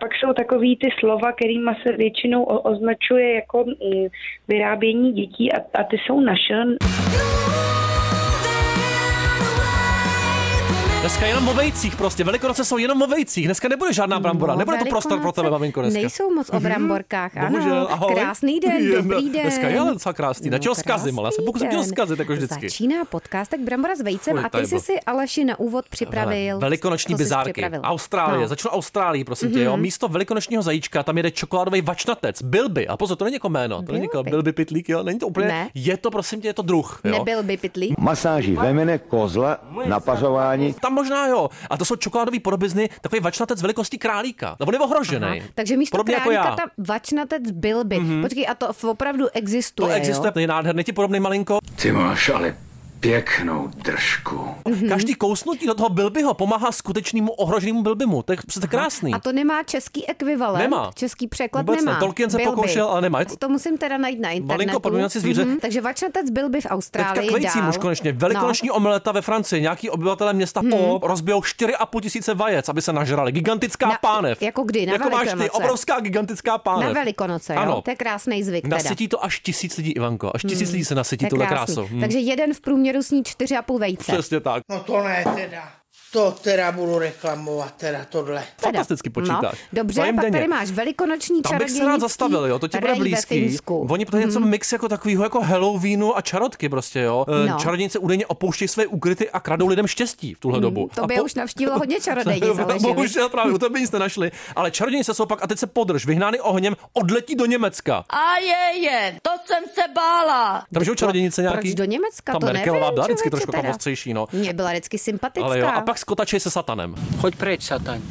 Pak jsou takový ty slova, kterými se většinou označuje jako mm, vyrábění dětí a, a ty jsou naše. Dneska jenom o vejcích prostě. Velikonoce jsou jenom o vejcích. Dneska nebude žádná brambora. No, Nebude to prostor pro tebe, maminko, dneska. Nejsou moc o bramborkách, ano. Bohužel, ahoj. Krásný den, Je, dobrý no, den. Dneska je ale docela krásný. Na čeho zkazím, ale já se pokusím tě zkazit, jako vždycky. Začíná podcast, tak brambora s vejcem a ty jsi byl. si Aleši na úvod připravil. Velikonoční bizárky. připravil? Austrálie. No. Začnu Austrálii, prosím tě. Jo. Místo velikonočního zajíčka tam jede čokoládový vačnatec. Bilby. A pozor, to není jako jméno. To není jako Bilby. Bilby pitlík, jo. Není to úplně. Ne. Je to, prosím tě, je to druh. Jo. Nebyl by pitlík? Masáží vemene, kozla, napařování. Tam možná jo. A to jsou čokoládový podobizny, takový vačnatec velikostí králíka. No on je ohrožený. Takže místo Podobně jako králíka já. tam vačnatec byl by. Počkej, a to opravdu existuje, To existuje, jo? to je nádherný, ti podobný malinko. Ty máš ale pěknou držku. Mhm. Každý kousnutí do toho bilbyho pomáhá skutečnému ohroženému bilbymu. To je přece krásný. A to nemá český ekvivalent? Nemá. Český překlad Vůbec ne. nemá. Tolkien se Bilby. pokoušel, ale nemá. To- musím teda najít na internetu. Malinko podmínací zvíře. Mhm. Takže vačnatec byl by v Austrálii Teďka k vejcím dál. už konečně. Velikonoční No. omeleta ve Francii. Nějaký obyvatelé města Mhm. O rozbijou 4,5 tisíce vajec, aby se nažrali. Gigantická Na- pánev. jako kdy? Na jako máš ty, obrovská gigantická pánev. Na Velikonoce, jo? Ano. To je krásný zvyk teda. Nasytí to až tisíc lidí, Ivanko. Až tisíc lidí se nasytí tuhle krásný. krásu. Hm. Takže jeden v průměru sní 4,5 vejce. Přesně tak. No to ne teda. To teda budu reklamovat, teda tohle. Fantasticky počítáš. No, dobře, pak denně. tady máš velikonoční Tam bych se rád zastavil, jo, to ti bude blízký. Oni to je něco mix jako takového jako Halloweenu a čarotky prostě, jo. No. No. Čarodějnice údajně opouštějí své úkryty a kradou lidem štěstí v tuhle dobu. To A by už navštívilo hodně čarodějnic, Bohužel právě, u tebe nic nenašli. Ale čarodějnice jsou pak, a teď se podrž, vyhnány ohněm, odletí do Německa. A je, je, to jsem se bála. Tam jsou čarodějnice nějaký. Proč do Německa? Ta to Merkelová byla vždycky trošku ostřejší, no. Mně byla vždycky sympatická. Ale jo, a pak skotačej se satanem Choď preč, Satan.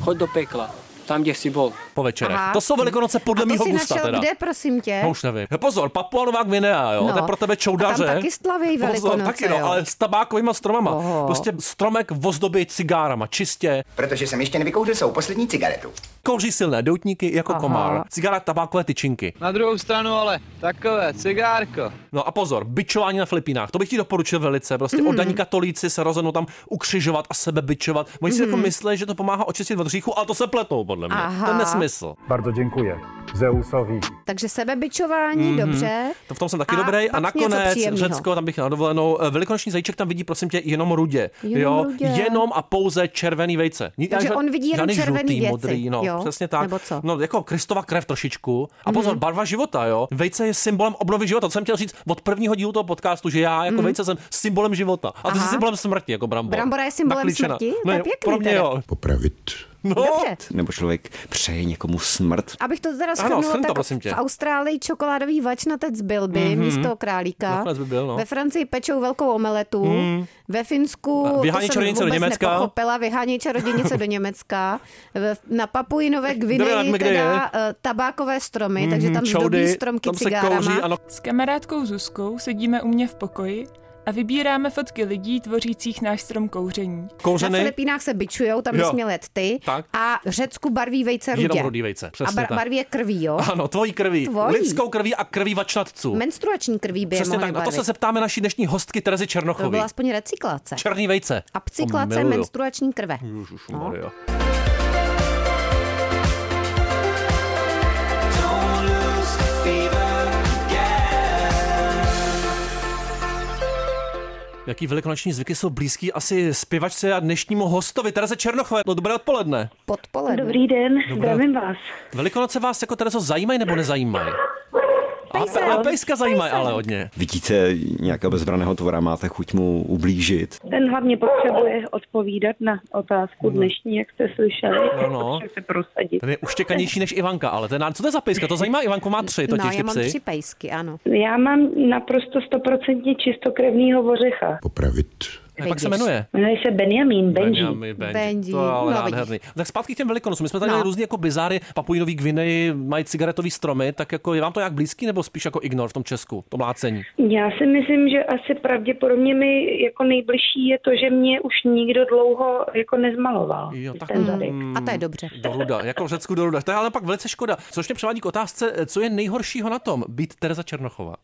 Choď do pekla. Tam, kde si bol. po večerech. Aha. To jsou velikonoce podle jsi gusta našel teda. kde, prosím tě? No už nevím. Pozor, Papua Nová Gvinea, jo, No. to je pro tebe čoudaře. A tam taky slaví Pozor, Velikonoce, taky no, jo. ale s tabákovými stromama. Oho. Prostě stromek vozdobí cigárama, čistě. Protože jsem ještě nevykouřil svou poslední cigaretu. Kouří silné doutníky jako Aha. komár. Cigára, tabákové tyčinky. Na druhou stranu ale takové, cigárko. No a pozor, bičování na Filipínách. To bych ti doporučil velice. Prostě mm. oddaní katolíci se rozhodnou tam ukřižovat a sebe bičovat. Oni si jako myslí, že to pomáhá očistit od hříchu, ale to se pletou podle mě. Aha. To je nesmysl. Bardzo dziękuję Zeusowi. Takže sebebičování, dobře. To v tom jsem taky A dobrý. A nakonec. Řecko, tam bych na dovolenou. Eh, Velikonoční zajíček tam vidí, prosím tě, jenom rudě. Jenom jo? rudě. Jenom a pouze červený vejce. Takže ža- on vidí jenom červený žlutý, věci, modrý, no, jo? přesně tak. Nebo co? No, jako Kristova krev trošičku. A pozor, barva života, jo. Vejce je symbolem obnovy života. To jsem chtěl říct od prvního dílu toho podcastu, že já jako vejce jsem symbolem života. A ty jsi Aha. symbolem smrti, jako brambor. Brambora je symbolem Naklíčena. smrti? To je pěkný Pro mě jo. Popravit. No, Dobře. Nebo člověk přeje někomu smrt. Abych to teda Ano, shrnula, shrň to, tak prosím tě. v Austrálii čokoládový vačnatec byl by mm-hmm. místo králíka. By byl, no. Ve Francii pečou velkou omeletu. Mm. Ve Finsku vyhání čarodějnice do Německa. nepochopila, vyhání čarodějnice do Německa. Na Papuji Nové Kde Gvineji teda eh, tabákové stromy, takže tam zdobí čoudy, stromky tam se cigárama. kouří, ano. S kamarádkou Zuzkou sedíme u mě v pokoji a vybíráme fotky lidí tvořících náš strom kouření. Na Kouřeny, Filipínách se bičujou, tam Jo. bys měl jet ty. Tak. A Řecku barví vejce rudě. jenom rudý vejce, A přesně bar- tak. barví je krví, jo? Ano, tvojí krví. Tvojí. Lidskou krví a krví vačnatců. Menstruační krví by Přesně tak, na to barvit. se zeptáme naší dnešní hostky Terezy To Černochové. byla aspoň recyklace. Černý vejce. A psyklace To menstruační krve. Ježišmarja. Jaký velikonoční zvyky jsou blízký asi zpěvačce a dnešnímu hostovi Tereze Černochové. No dobré odpoledne. Podpoledne. Dobrý den, Dobré. zdravím vás. Velikonoce vás jako Terezo zajímají nebo nezajímají? A, Pejsek. a pejska zajímají ale hodně. Vidíte nějakého bezbraného tvora, máte chuť mu ublížit. Ten hlavně potřebuje odpovídat na otázku dnešní, jak jste slyšeli. No, no. Se prosadit. Ten je uštěkanější než Ivanka, ale ten, co to je za pejska? To zajímá Ivanku, má tři No, totiž já ty mám psy. tři pejsky, ano. Já mám naprosto stoprocentně čistokrevného vořecha. Popravit. Jak se Vidíš. jmenuje? Jmenuje se Benjamin, Benji. Benjamin, Benji. Benji, To je ale no nádherný. Tak zpátky k těm velikonocům. My jsme tady No. měli různý jako bizáry. Papujinový Gvineji mají cigaretový stromy, tak jako je vám to nějak blízký nebo spíš jako ignor v tom Česku, to mlácení? Já si myslím, že asi pravděpodobně mi jako nejbližší je to, že mě už nikdo dlouho jako nezmaloval. Jo, tak- ten zadek. A to je dobře. Do ruda, jako v Řecku do ruda. To je ale pak velice škoda. Což mě převádí k otázce, co je nejhoršího na tom být Tereza Černochová?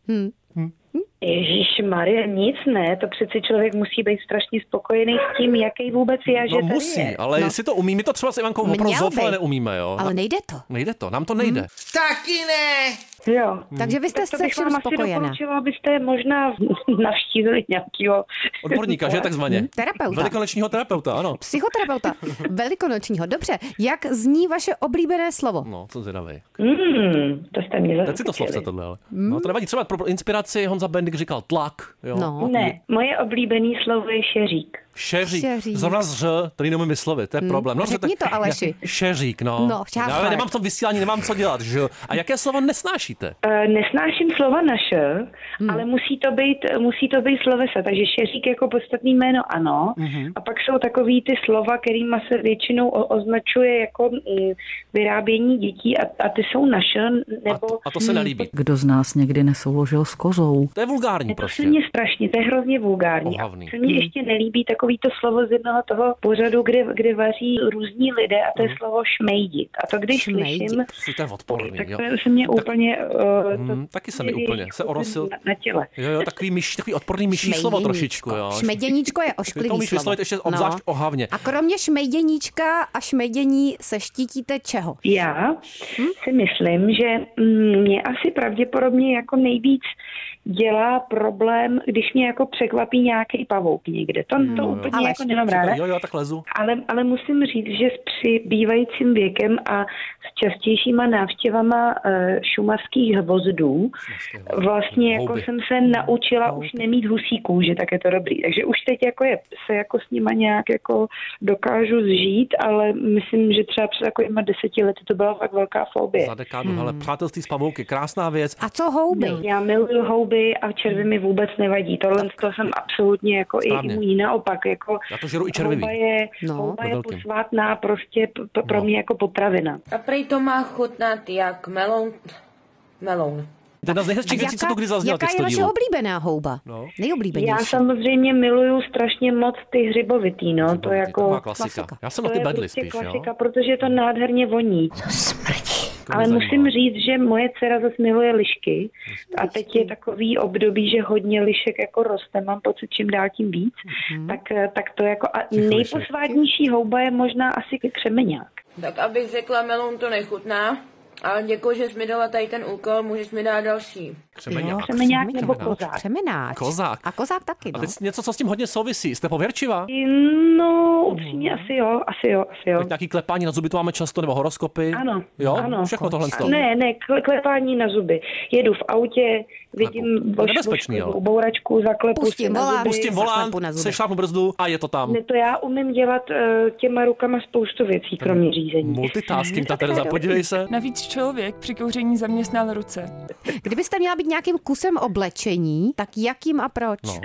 Ježíš Maria, nic ne, to přeci člověk musí být strašně spokojený s tím, jaký vůbec je, že No tady musí, je. ale No. jestli to umí, my to třeba s Ivankou opravdu zoufale neumíme, jo. Ale nejde to. Nejde to, nám to nejde. Taky ne. Jo. Takže vy jste Tak se všem spokojená. abyste možná navštívili nějakého Odborníka, že takzvaně? Terapeuta. Velikonočního terapeuta, ano. Psychoterapeuta. Velikonočního. Dobře. Jak zní vaše oblíbené slovo? No, co zvědavý. Hmm, to jste mě Teď si to slovce tohle, ale. No, to nevadí. Třeba pro inspiraci Honza Bendik říkal tlak, jo. No. Ne, moje oblíbené slovo je šeřík. Šeřík. Šeřík. Zrovna z ř, který neumím vyslovit, to je problém. No, řekni tak- to, Aleši. Šeřík, no. No, Já šáfle. nemám v tom vysílání, nemám co dělat, že. A jaké slovo nesnášíte? Eh, Nesnáším slova naše, Hmm. ale musí to být, musí to být slovesa, takže šeřík jako podstatný jméno ano. Mhm. A pak jsou takový ty slova, kterými se většinou o- označuje jako mm, vyrábění dětí a, a ty jsou naše, nebo... A to se nelíbí. Kdo z nás někdy nesouložil s kozou? To je vulgární To prostě. mně strašně, to je hrozně vulgární. Ohavný. A se mně Hmm. ještě nelíbí takový to slovo z jednoho toho pořadu, kde, kde vaří různí lidé a to je slovo šmejdit. A to když Šmejdit. slyším, To je odporný, tak jo. to se mě úplně... Uh, Hmm, taky se mi úplně, se orosil. Na, na těle. Jo, jo, takový, myš, takový odporný myší slovo trošičku, jo. Šmejděníčko je to ošklivý umíš slovo. ještě obzvlášť ohavně. A kromě šmejděníčka a šmejdění se štítíte čeho? Já Hm? si myslím, že mm, mě asi pravděpodobně jako nejvíc dělá problém, když mě jako překvapí nějaký pavouk někde. To, to úplně Aleš, jako nemám ráda. Jo, jo, tak lezu. Ale, ale musím říct, že s přibývajícím věkem a s častějšíma návštěvama uh, šumavských hvozdů vlastně jako Houby. jsem se naučila už nemít husí kůži, tak je to dobrý. Takže už teď jako je, se jako s nima nějak jako dokážu zžít, ale myslím, že třeba před takovýma deseti lety to byla fakt velká fobie. Za dekádu, hele, přátelství s pavouky, krásná věc. A co houby? Já miluju houby a červy mi vůbec nevadí. Tohle to jsem absolutně jako Správně. i imunní. Naopak, jako Já to žeru i červy houba je, No. houba je posvátná prostě p- pro No. mě jako potravina. A prej to má chutnat jak melon... Melon. To je jedna z nejhezčích věcí, co tu kdy zaznělo jaká je 100 vaše oblíbená houba? No. Nejoblíbenější. Já samozřejmě miluju strašně moc ty hřibovitý, no, to Hřibovitý, jako... to má klasika. klasika. Já jsem to na ty je bedly prostě spíš, klasika, jo. protože je to nádherně voní. To Ale mě musím říct, že moje dcera zase miluje lišky a teď je takový období, že hodně lišek jako roste, mám pocit čím dál tím víc, tak, eh, tak to jako a nejposvádnější houba je možná asi křemeňák. Tak abych řekla, melon to nechutná. Ale děkuji, že jsi mi dala tady ten úkol, můžeš mi dát další. Křemeňák. Křemeňák nebo kozák. Přemenáč. Kozák. A kozák taky, A no. teď něco, co s tím hodně souvisí. Jste pověrčivá? No, upřímně asi jo, asi jo, asi jo. Tak nějaký klepání na zuby tu máme často, nebo horoskopy? Ano, Jo, ano. všechno tohle z toho. Ne, ne, kle- klepání na zuby. Jedu v autě, vidím To boš, nebezpečný, ale. bouračku, zaklepu Pustím si na volán. zuby. Pustím volán, na zuby. sešlápnu brzdu a je to tam. Ne, to já umím dělat uh, těma rukama spoustu věcí, kromě řízení. Multitasking, ta Tereza, podívej se. Navíc člověk při kouření zaměstnal ruce. Kdybyste měla být nějakým kusem oblečení, tak jakým a proč? No.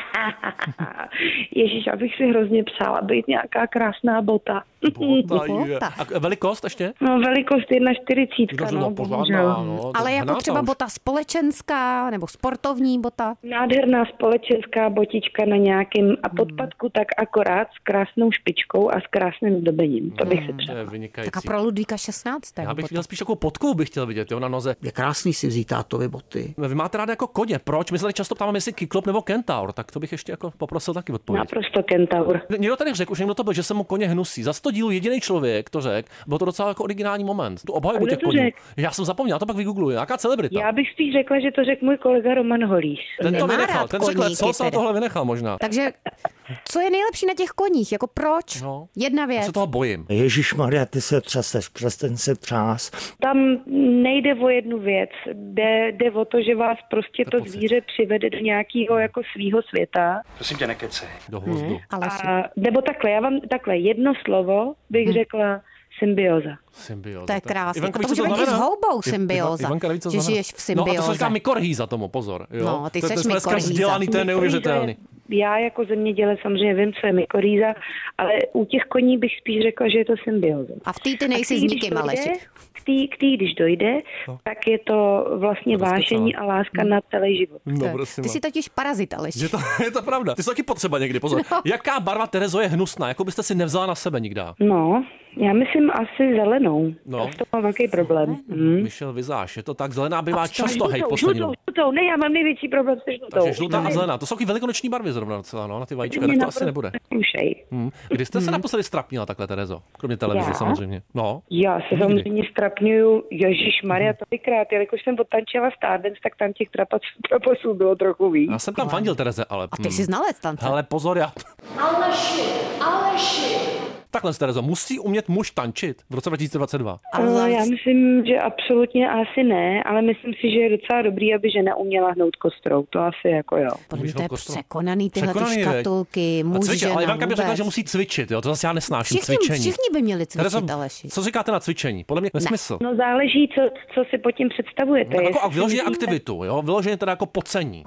Ježíš, abych si hrozně přála být nějaká krásná bota. Bota. Bota. A velikost ještě? No, velikost 1,40, no, pořádná, no, to Ale jako třeba už. bota společenská nebo sportovní bota. Nádherná společenská botička na nějakém a podpadku tak akorát s krásnou špičkou a s krásným zdobením. To bych si To přála. Tak a pro Ludvíka 16. Já bych chtěl spíš takovou potku, bych chtěl vidět, jo, na noze. Je krásný si vzít tátovi boty. Vy máte rád jako koně, proč? My se tady často ptáme, jestli Kyklop nebo Kentaur, tak to bych ještě jako poprosil taky odpověď. Naprosto kentaur. Někdo tady řekl, už někdo to byl, že se mu koně hnusí. Za 100 dílů jediný člověk to řekl, byl to docela jako originální moment. Tu obhajobu kdo těch to koní. Já jsem zapomněl, já to pak vygoogluji. Jaká celebrita? Já bych spíš řekla, že to řekl můj kolega Roman Holíš. Ten to vynechal, ten řekl, co se tohle vynechal možná. Takže co je nejlepší na těch koních? Jako proč? No. Jedna Já věc. se toho bojím. Ježíš Maria, ty se třeseš, přes ten se třás. Tam nejde o jednu věc. Jde, jde o to, že vás prostě to pocit. zvíře přivede do nějakého jako svýho světa. Prosím tě, nekecej. Do hvozdu. Ale A, nebo takhle, já vám takhle jedno slovo bych Hm. řekla symbioza. Symbioza. to je krásné. Ivanko, A víš, to může být i s houbou symbioza, Ivanka neví, co že žiješ v No a to se říká symbioze. mykorhýza tomu, pozor. Jo? No, ty to, seš mykorhýza. vzdělaný, to je neuvěřitelný. Já jako zemědělec samozřejmě vím, co je mykorýza, ale u těch koní bych spíš řekla, že je to symbioza. A v té ty nejsi k s nikým, Aleši. K tý, k tý, když dojde, tak je to vlastně To rozkecala. vášení a láska na celý život. No, To- prosím Ty jsi totiž parazit, Aleš. Je to, je to pravda. Ty jsi taky potřeba někdy, pozor. No. Jaká barva Terezo je hnusná? Jako byste si nevzala na sebe nikdy? No, Já myslím asi zelenou. No. To má velký problém. Hmm. Michel Vizáš, je to tak, zelená bývá často hej poslední žlutou, žlutou, ne, já mám největší problém se žlutou. Takže žlutá a zelená, to jsou taky velikonoční barvy zrovna docela, no, na ty vajíčka, tak to asi nebude. Hmm. Kdy jste se naposledy strapnila takhle, Terezo? Kromě televize Já? samozřejmě. No. Já se Nikdy. samozřejmě strapňuju, Ježíš Maria, tolikrát, jelikož jsem odtančila Stardance, tak tam těch trapac, trapasů bylo trochu víc. Já jsem tam fandil Tereze, ale... A ty jsi znalec tance. Hele, pozor, já... Aleši, Aleši. Takhle, Terezo, musí umět muž tančit v roce 2022. No, já myslím, že absolutně asi ne, ale myslím si, že je docela dobrý, aby žena uměla hnout kostrou. To asi jako jo. Podle překonaný tyhle ty Překonaný, veď. škatulky, muž, cvičit, žena, ale Ivanka by řekla, že musí cvičit, jo, to zase já nesnáším Všichni, cvičení. všichni by měli cvičit, Terezo, Aleši. co říkáte na cvičení? Podle mě nesmysl. No záleží, co, co si pod tím představujete. No, jako a vyloženě aktivitu, jo? Vyloženě teda jako pocení.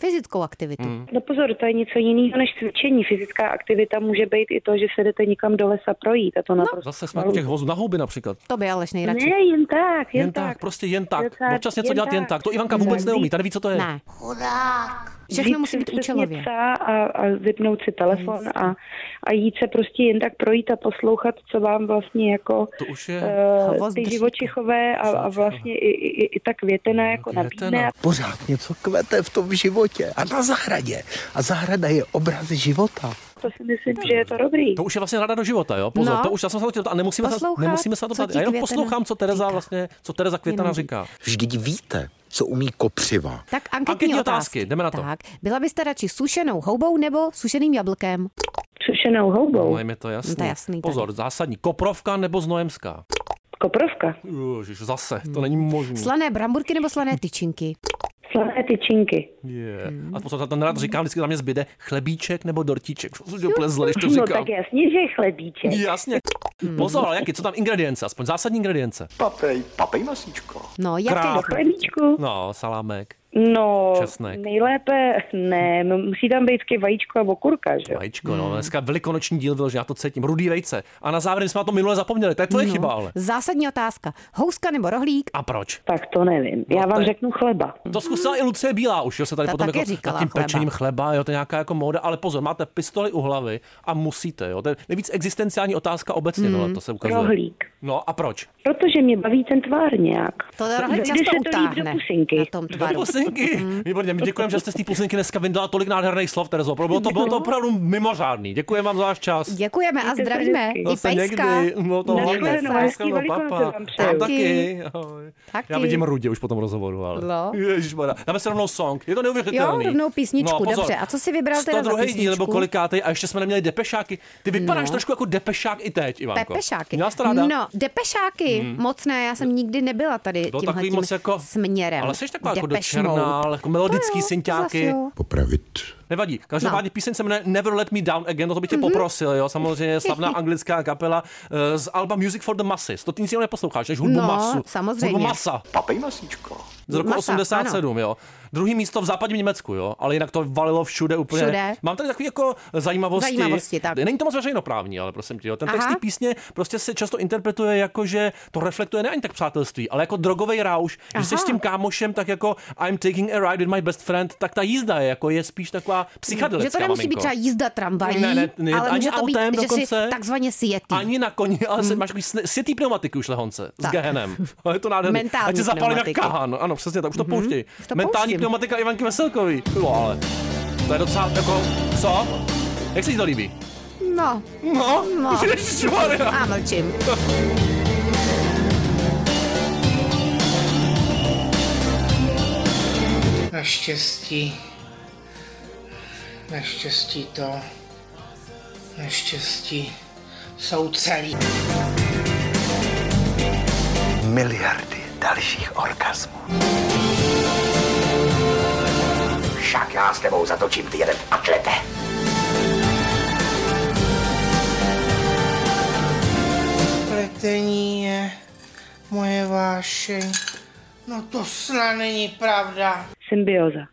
Fyzickou aktivitu. Hmm. No pozor, to je něco jiného než cvičení. Fyzická aktivita může být i to, že se jdete někam do lesa projít a to naprosto. Zase jsme u těch vozů na houby například. To by Aleš nejradši. Ne, jen tak, jen, Jen tak, prostě jen tak. Občas něco jen dělat jen tak. To Ivanka vůbec neumí, tady ví, co to je. Ne. Chudák. Všechno musí být účelově. Psa a, a vypnout si telefon a, a jít se prostě jen tak projít a poslouchat, co vám vlastně jako To už je... uh, ty živočichové a, a vlastně i, i, i ta květena jako nabídne. Pořád něco kvete v tom životě a na zahradě. A zahrada je obraz života. To si myslím, že je to dobrý. To už je vlastně rada do života, jo? Pozor, No. to už já jsem se to chtěl- a nemusíme se, Poslouchat, nemusíme se na to ptát. Já jenom poslouchám, co Tereza vlastně, co Tereza Květana Jenom říká. Vždyť víte, co umí kopřiva. Tak anketní, Anketní otázky. otázky, jdeme na to. Tak, byla byste radši sušenou houbou nebo sušeným jablkem? Sušenou houbou. No, je to jasný. No, to je jasný tady. Pozor, zásadní. Koprovka nebo znojemská? Koprovka. Ježiš, zase, to není možné. Slané bramburky nebo slané tyčinky? Slané tyčinky. Yeah. Hmm. A pozor, ten rád říkám, vždycky tam mě zbyde chlebíček nebo dortíček. To je úplně zle, když to No říkám. tak jasně, že je chlebíček. Jasně. Pozor, ale jaký, co tam ingredience, aspoň zásadní ingredience. Papej, papej masíčko. No, jaký? Kráp. Chlebíčku. No, salámek, No, Česnek. nejlépe ne, no, musí tam být vždycky vajíčko a okurka, že jo? vajíčko, no. Dneska velikonoční díl byl, že já to cítím. Rudý vejce. A na závěr jsme na to minule zapomněli. To je tvoje No. chyba, ale. Zásadní otázka. Houska nebo rohlík? A proč? Tak to nevím. Já to vám je- řeknu chleba. To zkusila i Lucie Bílá už, jo, se tady Ta potom jako říkala nad tím chleba. pečením chleba, jo, to je nějaká jako móda, ale pozor, máte pistoli u hlavy a musíte, jo, to je nejvíc existenciální otázka obecně, tohle, to se ukazuje. Rohlík. No a proč? Protože mě baví ten tvár nějak. To rohlík často se to líp do utáhne pusinky. na tom Do tvaru. pusinky. Výborně, my děkujeme, že jste z té pusinky dneska vyndala tolik nádherných slov, Terezo. Bylo to, bylo to opravdu mimořádný. Děkujeme vám za váš čas. Děkujeme a se zdravíme. I Zase pejska. někdy, no to hlavně. Nashledanou, hezký Velikonoce papa. Taky. taky. Taky. Já vidím Rudě už po tom rozhovoru, ale. No. Ježišmarja. Dáme si rovnou song. Je to neuvěřitelný. Jo, rovnou písničku, no, pozor. dobře. A co jsi vybral teda za 102. díl nebo písničku? kolikátej a ještě jsme neměli depešáky. Ty vypadáš No. trošku jako depešák i teď, Ivanko. Pepešáky. Měla jsi to ráda? No, depešáky. Moc ne, já jsem nikdy nebyla tady Bylo tímhle takový tím moc jako, směrem. ale jsi taková jako do Depeche Mode. černá, jako melodický synťáky. Popravit. Nevadí. Každopádně no. píseň se jmenuje Never Let Me Down Again, no to bych tě Mhm. mm-hmm. poprosil, jo. Samozřejmě slavná anglická kapela eh, z alba Music for the Masses. To ty nic jiného neposloucháš, než hudbu No, masu. samozřejmě. Hudbu masa. Papej masíčko. Z roku Masa, 87, jo. Druhý místo v západním Německu, jo. Ale jinak to valilo všude úplně. Všude. Mám tady takový jako zajímavosti. Zajímavosti, tak. Není to moc veřejnoprávní, ale prosím tě, jo. Ten text té písně prostě se často interpretuje jako, že to reflektuje ne ani tak přátelství, ale jako drogový rauš, že jsi s tím kámošem tak jako I'm taking a ride with my best friend, tak ta jízda je jako je spíš taková psychedelická. Že to nemusí být maminko. třeba jízda tramvají, Ne, ne, ne, ale ani může to autem být, že dokonce. si takzvaně sijetý. Ani na koni, ale hmm. máš světý pneumatiky už lehonce s Tak. gehenem. Ale je to nádherný. Mentální Ať se zapálí jak pneumatiky. kahan. Ano, přesně tak, už to mm-hmm. pouštěj. To Mentální pouštím. pneumatika Ivanky Veselkový. No ale, to je docela jako, co? Jak se ti to líbí? No, No, No. Ježišmarja. a mlčím. Naštěstí. Naštěstí to. Naštěstí jsou celý. Miliardy dalších orgasmů. Však já s tebou zatočím ty jeden atlete. Pletení je moje vášeň. No to snad není pravda. Symbioza.